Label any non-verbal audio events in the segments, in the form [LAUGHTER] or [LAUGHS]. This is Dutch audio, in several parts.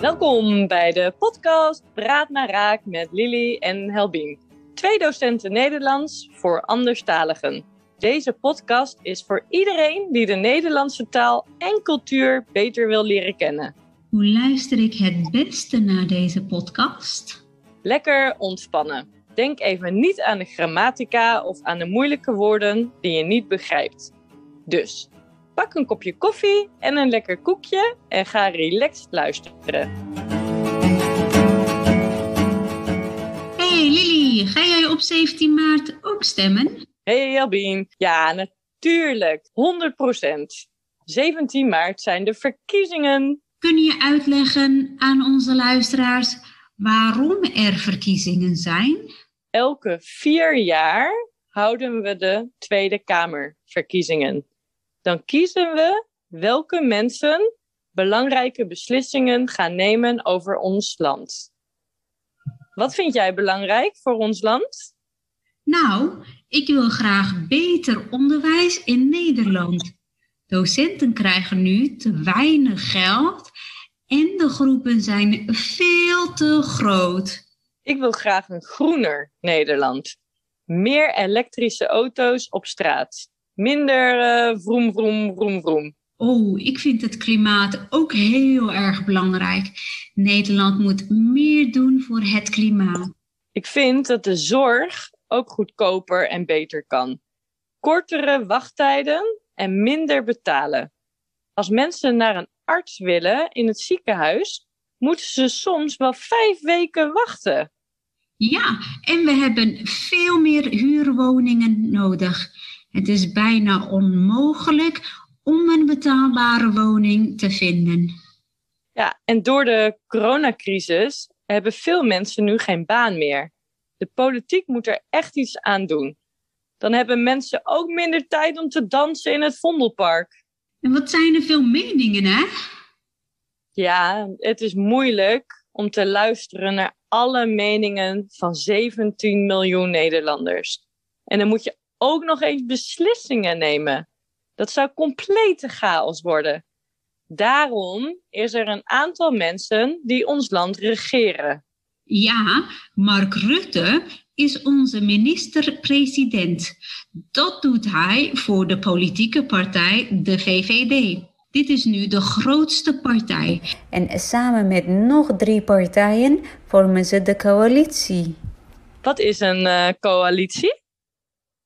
Welkom bij de podcast Praat naar Raak met Lily en Helbien. Twee docenten Nederlands voor anderstaligen. Deze podcast is voor iedereen die de Nederlandse taal en cultuur beter wil leren kennen. Hoe luister ik het beste naar deze podcast? Lekker ontspannen. Denk even niet aan de grammatica of aan de moeilijke woorden die je niet begrijpt. Dus pak een kopje koffie en een lekker koekje en ga relaxed luisteren. Hey Lily, ga jij op 17 maart ook stemmen? Hey Albien, ja natuurlijk, 100%. 17 maart zijn de verkiezingen. Kun je uitleggen aan onze luisteraars waarom er verkiezingen zijn? Elke vier jaar houden we de Tweede Kamerverkiezingen. Dan kiezen we welke mensen belangrijke beslissingen gaan nemen over ons land. Wat vind jij belangrijk voor ons land? Nou, ik wil graag beter onderwijs in Nederland. Docenten krijgen nu te weinig geld en de groepen zijn veel te groot. Ik wil graag een groener Nederland. Meer elektrische auto's op straat. Minder uh, vroom, vroom, vroom, vroom. Oh, ik vind het klimaat ook heel erg belangrijk. Nederland moet meer doen voor het klimaat. Ik vind dat de zorg ook goedkoper en beter kan. Kortere wachttijden en minder betalen. Als mensen naar een arts willen in het ziekenhuis, moeten ze soms wel vijf weken wachten. Ja, en we hebben veel meer huurwoningen nodig. Het is bijna onmogelijk om een betaalbare woning te vinden. Ja, en door de coronacrisis hebben veel mensen nu geen baan meer. De politiek moet er echt iets aan doen. Dan hebben mensen ook minder tijd om te dansen in het Vondelpark. En wat zijn er veel meningen, hè? Ja, het is moeilijk om te luisteren naar alle meningen van 17 miljoen Nederlanders. En dan moet je ook nog eens beslissingen nemen. Dat zou complete chaos worden. Daarom is er een aantal mensen die ons land regeren. Ja, Mark Rutte is onze minister-president. Dat doet hij voor de politieke partij, de VVD. Dit is nu de grootste partij. En samen met nog drie partijen vormen ze de coalitie. Wat is een uh, coalitie?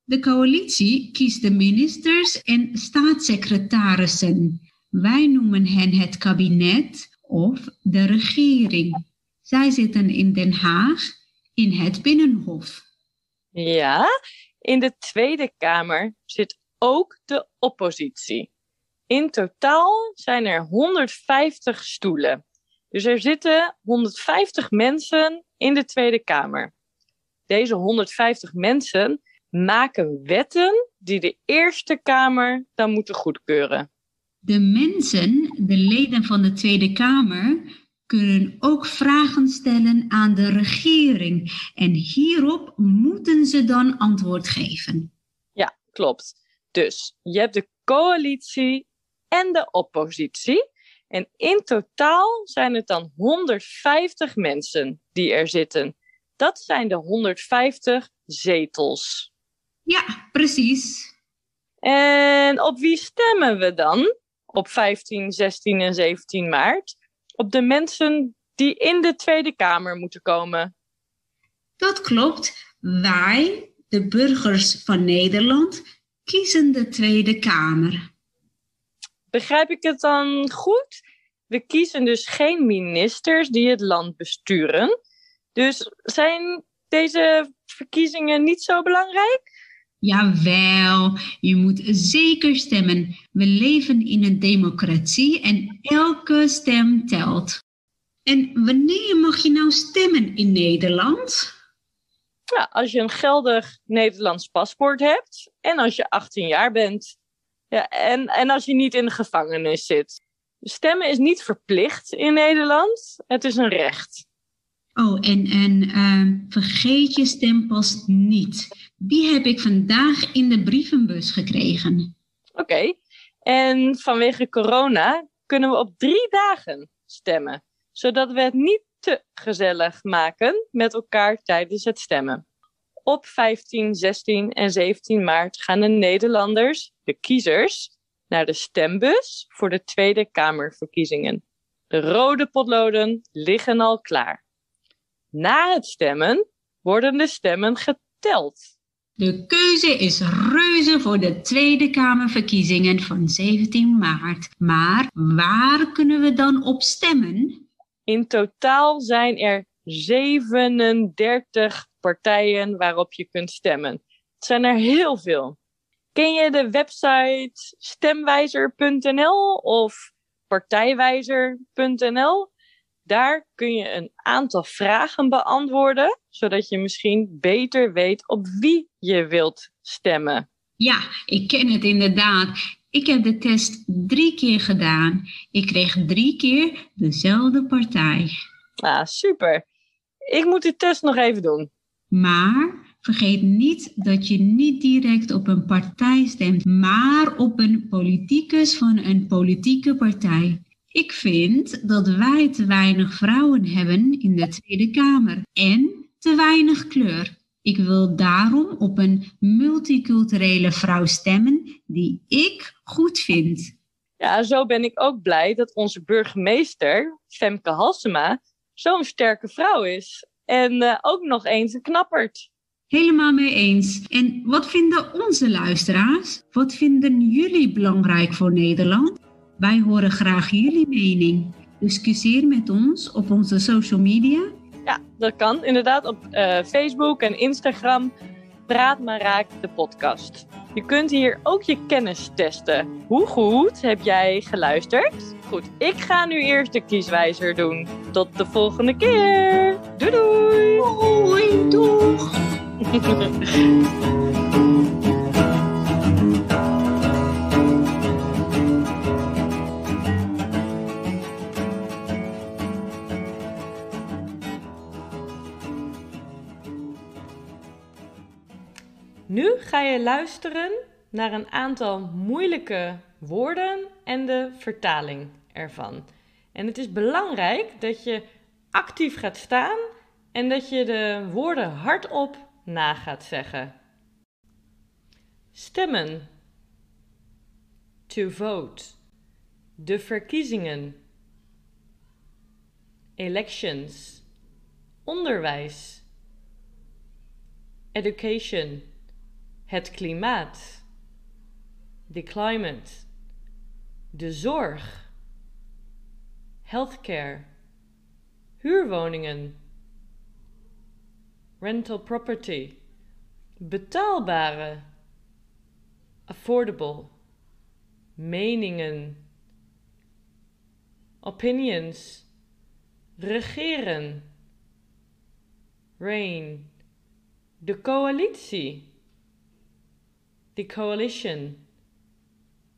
De coalitie kiest de ministers en staatssecretarissen. Wij noemen hen het kabinet of de regering. Zij zitten in Den Haag in het Binnenhof. Ja, in de Tweede Kamer zit ook de oppositie. In totaal zijn er 150 stoelen. Dus er zitten 150 mensen in de Tweede Kamer. Deze 150 mensen maken wetten die de Eerste Kamer dan moeten goedkeuren. De mensen, de leden van de Tweede Kamer, kunnen ook vragen stellen aan de regering. En hierop moeten ze dan antwoord geven. Ja, klopt. Dus je hebt de coalitie en de oppositie. En in totaal zijn het dan 150 mensen die er zitten. Dat zijn de 150 zetels. Ja, precies. En op wie stemmen we dan op 15, 16 en 17 maart? Op de mensen die in de Tweede Kamer moeten komen. Dat klopt. Wij, de burgers van Nederland, kiezen de Tweede Kamer. Begrijp ik het dan goed? We kiezen dus geen ministers die het land besturen. Dus zijn deze verkiezingen niet zo belangrijk? Jawel, je moet zeker stemmen. We leven in een democratie en elke stem telt. En wanneer mag je nou stemmen in Nederland? Ja, als je een geldig Nederlands paspoort hebt en als je 18 jaar bent. Ja, en, en als je niet in de gevangenis zit. Stemmen is niet verplicht in Nederland, het is een recht. Oh, en, en uh, vergeet je stempas niet. Die heb ik vandaag in de brievenbus gekregen. Oké, En vanwege corona kunnen we op drie dagen stemmen, zodat we het niet te gezellig maken met elkaar tijdens het stemmen. Op 15, 16 en 17 maart gaan de Nederlanders, de kiezers, naar de stembus voor de Tweede Kamerverkiezingen. De rode potloden liggen al klaar. Na het stemmen worden de stemmen geteld. De keuze is reuze voor de Tweede Kamerverkiezingen van 17 maart. Maar waar kunnen we dan op stemmen? In totaal zijn er 37 partijen waarop je kunt stemmen. Het zijn er heel veel. Ken je de website stemwijzer.nl of partijwijzer.nl? Daar kun je een aantal vragen beantwoorden, zodat je misschien beter weet op wie je wilt stemmen. Ja, ik ken het inderdaad. Ik heb de test drie keer gedaan. Ik kreeg drie keer dezelfde partij. Ah, super. Ik moet die test nog even doen. Maar vergeet niet dat je niet direct op een partij stemt, maar op een politicus van een politieke partij. Ik vind dat wij te weinig vrouwen hebben in de Tweede Kamer en te weinig kleur. Ik wil daarom op een multiculturele vrouw stemmen die ik goed vind. Ja, zo ben ik ook blij dat onze burgemeester, Femke Halsema, zo'n sterke vrouw is. En uh, ook nog eens een knappert. Helemaal mee eens. En wat vinden onze luisteraars? Wat vinden jullie belangrijk voor Nederland? Wij horen graag jullie mening. Discussieer met ons op onze social media. Ja, dat kan inderdaad op uh, Facebook en Instagram. Praat maar raak de podcast. Je kunt hier ook je kennis testen. Hoe goed heb jij geluisterd? Goed, ik ga nu eerst de kieswijzer doen. Tot de volgende keer. Doei doei. Hoi, doeg. [LAUGHS] luisteren naar een aantal moeilijke woorden en de vertaling ervan. En het is belangrijk dat je actief gaat staan en dat je de woorden hardop na gaat zeggen. Stemmen. To vote. De verkiezingen. Elections. Onderwijs. Education. Het klimaat. The climate. De zorg. Healthcare. Huurwoningen. Rental property. Betaalbare. Affordable. Meningen. Opinions. Regeren. Reign. De coalitie. The coalition.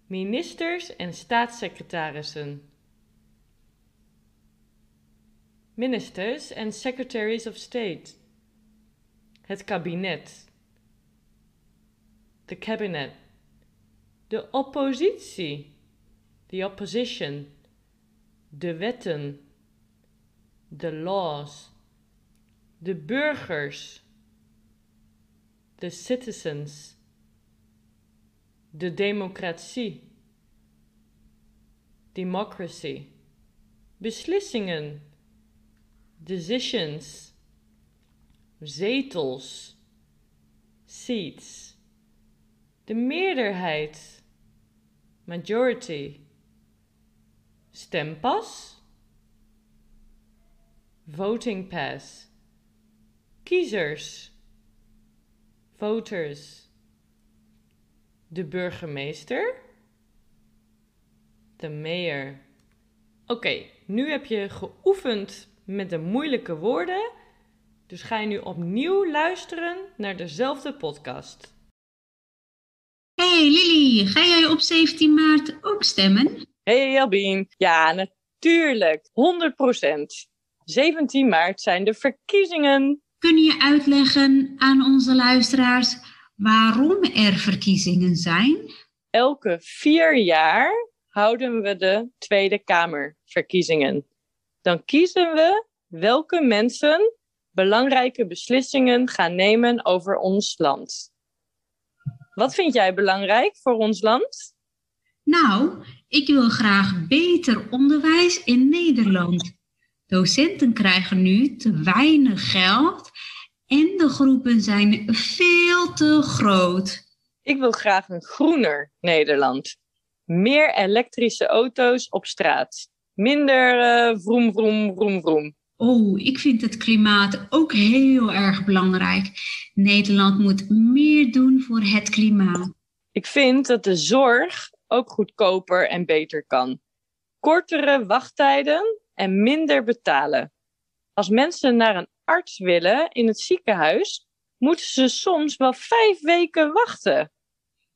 Ministers en staatssecretarissen. Ministers and secretaries of state. Het kabinet. The cabinet. De oppositie. The opposition. De wetten. The laws. De burgers. The citizens. De democratie. Democracy. Beslissingen. Decisions. Zetels. Seats. De meerderheid. Majority. Stempas. Voting pass. Kiezers. Voters. De burgemeester. De mayor. Oké, nu heb je geoefend met de moeilijke woorden. Dus ga je nu opnieuw luisteren naar dezelfde podcast. Hey Lily, ga jij op 17 maart ook stemmen? Hey Albien. Ja, natuurlijk. 100%. 17 maart zijn de verkiezingen. Kun je uitleggen aan onze luisteraars waarom er verkiezingen zijn? Elke vier jaar houden we de Tweede Kamerverkiezingen. Dan kiezen we welke mensen belangrijke beslissingen gaan nemen over ons land. Wat vind jij belangrijk voor ons land? Nou, ik wil graag beter onderwijs in Nederland. Docenten krijgen nu te weinig geld en de groepen zijn veel te groot. Ik wil graag een groener Nederland. Meer elektrische auto's op straat. Minder uh, vroom, vroom, vroom, vroom. Oh, ik vind het klimaat ook heel erg belangrijk. Nederland moet meer doen voor het klimaat. Ik vind dat de zorg ook goedkoper en beter kan. Kortere wachttijden en minder betalen. Als mensen naar een arts willen in het ziekenhuis, moeten ze soms wel vijf weken wachten.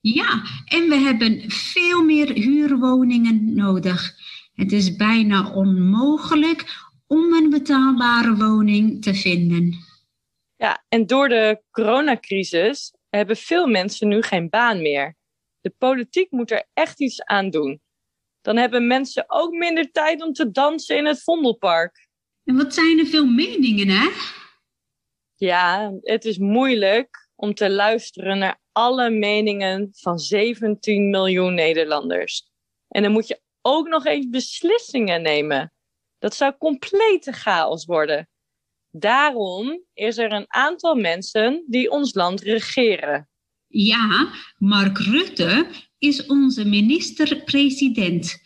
Ja, en we hebben veel meer huurwoningen nodig. Het is bijna onmogelijk om een betaalbare woning te vinden. Ja, en door de coronacrisis hebben veel mensen nu geen baan meer. De politiek moet er echt iets aan doen. Dan hebben mensen ook minder tijd om te dansen in het Vondelpark. En wat zijn er veel meningen, hè? Ja, het is moeilijk om te luisteren naar alle meningen van 17 miljoen Nederlanders. En dan moet je ook nog eens beslissingen nemen. Dat zou complete chaos worden. Daarom is er een aantal mensen die ons land regeren. Ja, Mark Rutte is onze minister-president.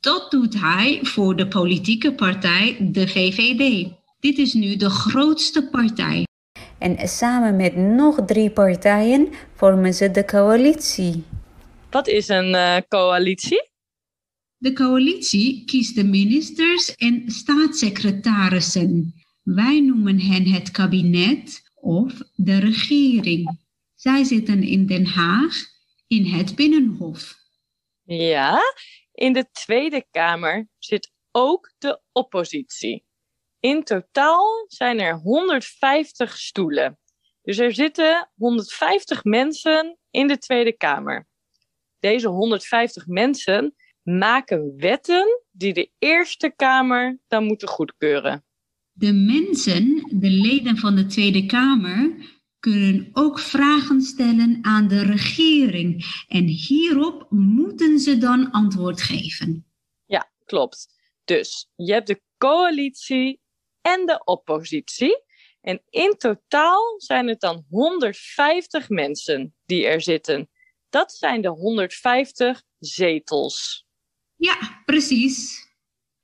Dat doet hij voor de politieke partij, de VVD. Dit is nu de grootste partij. En samen met nog drie partijen vormen ze de coalitie. Wat is een uh, coalitie? De coalitie kiest de ministers en staatssecretarissen. Wij noemen hen het kabinet of de regering. Zij zitten in Den Haag in het Binnenhof. Ja, in de Tweede Kamer zit ook de oppositie. In totaal zijn er 150 stoelen. Dus er zitten 150 mensen in de Tweede Kamer. Deze 150 mensen maken wetten die de Eerste Kamer dan moeten goedkeuren. De mensen, de leden van de Tweede Kamer, kunnen ook vragen stellen aan de regering. En hierop moeten ze dan antwoord geven. Ja, klopt. Dus je hebt de coalitie en de oppositie. En in totaal zijn het dan 150 mensen die er zitten. Dat zijn de 150 zetels. Ja, precies.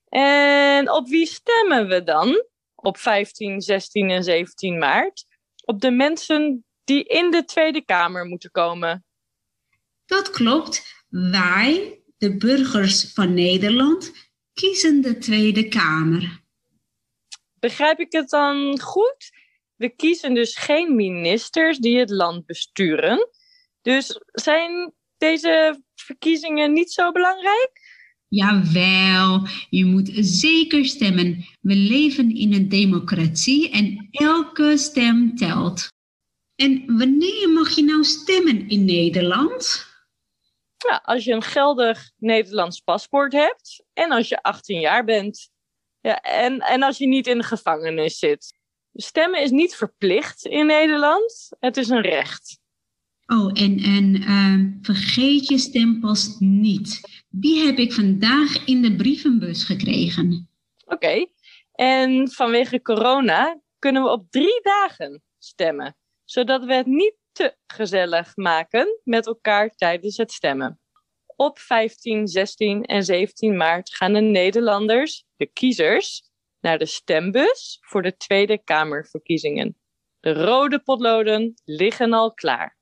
En op wie stemmen we dan op 15, 16 en 17 maart? Op de mensen die in de Tweede Kamer moeten komen. Dat klopt. Wij, de burgers van Nederland, kiezen de Tweede Kamer. Begrijp ik het dan goed? We kiezen dus geen ministers die het land besturen. Dus zijn deze verkiezingen niet zo belangrijk? Jawel, je moet zeker stemmen. We leven in een democratie en elke stem telt. En wanneer mag je nou stemmen in Nederland? Ja, als je een geldig Nederlands paspoort hebt en als je 18 jaar bent. Ja, en, en als je niet in de gevangenis zit. Stemmen is niet verplicht in Nederland, het is een recht. Oh, en, en uh, vergeet je stempas niet. Die heb ik vandaag in de brievenbus gekregen. Oké, en vanwege corona kunnen we op drie dagen stemmen. Zodat we het niet te gezellig maken met elkaar tijdens het stemmen. Op 15, 16 en 17 maart gaan de Nederlanders, de kiezers, naar de stembus voor de Tweede Kamerverkiezingen. De rode potloden liggen al klaar.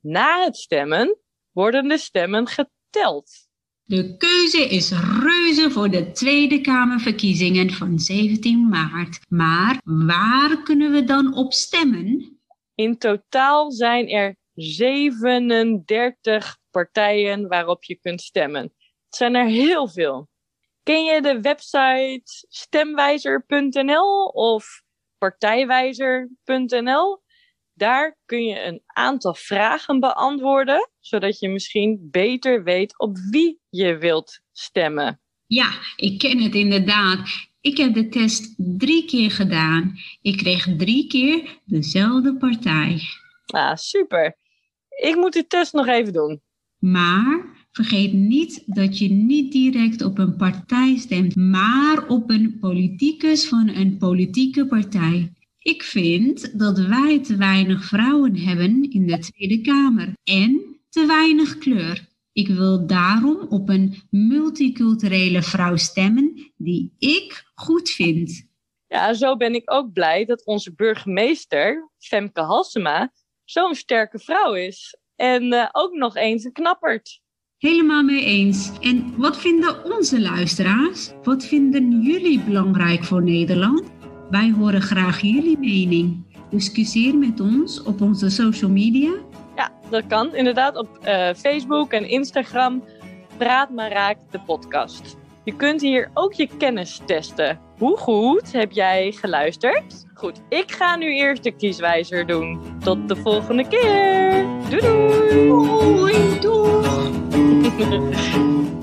Na het stemmen worden de stemmen geteld. De keuze is reuze voor de Tweede Kamerverkiezingen van 17 maart. Maar waar kunnen we dan op stemmen? In totaal zijn er 37 partijen waarop je kunt stemmen. Het zijn er heel veel. Ken je de website stemwijzer.nl of partijwijzer.nl? Daar kun je een aantal vragen beantwoorden, zodat je misschien beter weet op wie je wilt stemmen. Ja, ik ken het inderdaad. Ik heb de test drie keer gedaan. Ik kreeg drie keer dezelfde partij. Ah, super. Ik moet die test nog even doen. Maar vergeet niet dat je niet direct op een partij stemt, maar op een politicus van een politieke partij. Ik vind dat wij te weinig vrouwen hebben in de Tweede Kamer en te weinig kleur. Ik wil daarom op een multiculturele vrouw stemmen die ik goed vind. Ja, zo ben ik ook blij dat onze burgemeester, Femke Halsema, zo'n sterke vrouw is. En uh, ook nog eens een knappert. Helemaal mee eens. En wat vinden onze luisteraars? Wat vinden jullie belangrijk voor Nederland? Wij horen graag jullie mening. Discussieer met ons op onze social media. Ja, dat kan inderdaad op uh, Facebook en Instagram. Praat maar raak de podcast. Je kunt hier ook je kennis testen. Hoe goed heb jij geluisterd? Goed, ik ga nu eerst de kieswijzer doen. Tot de volgende keer. Doei doei. Doei doei. [LAUGHS]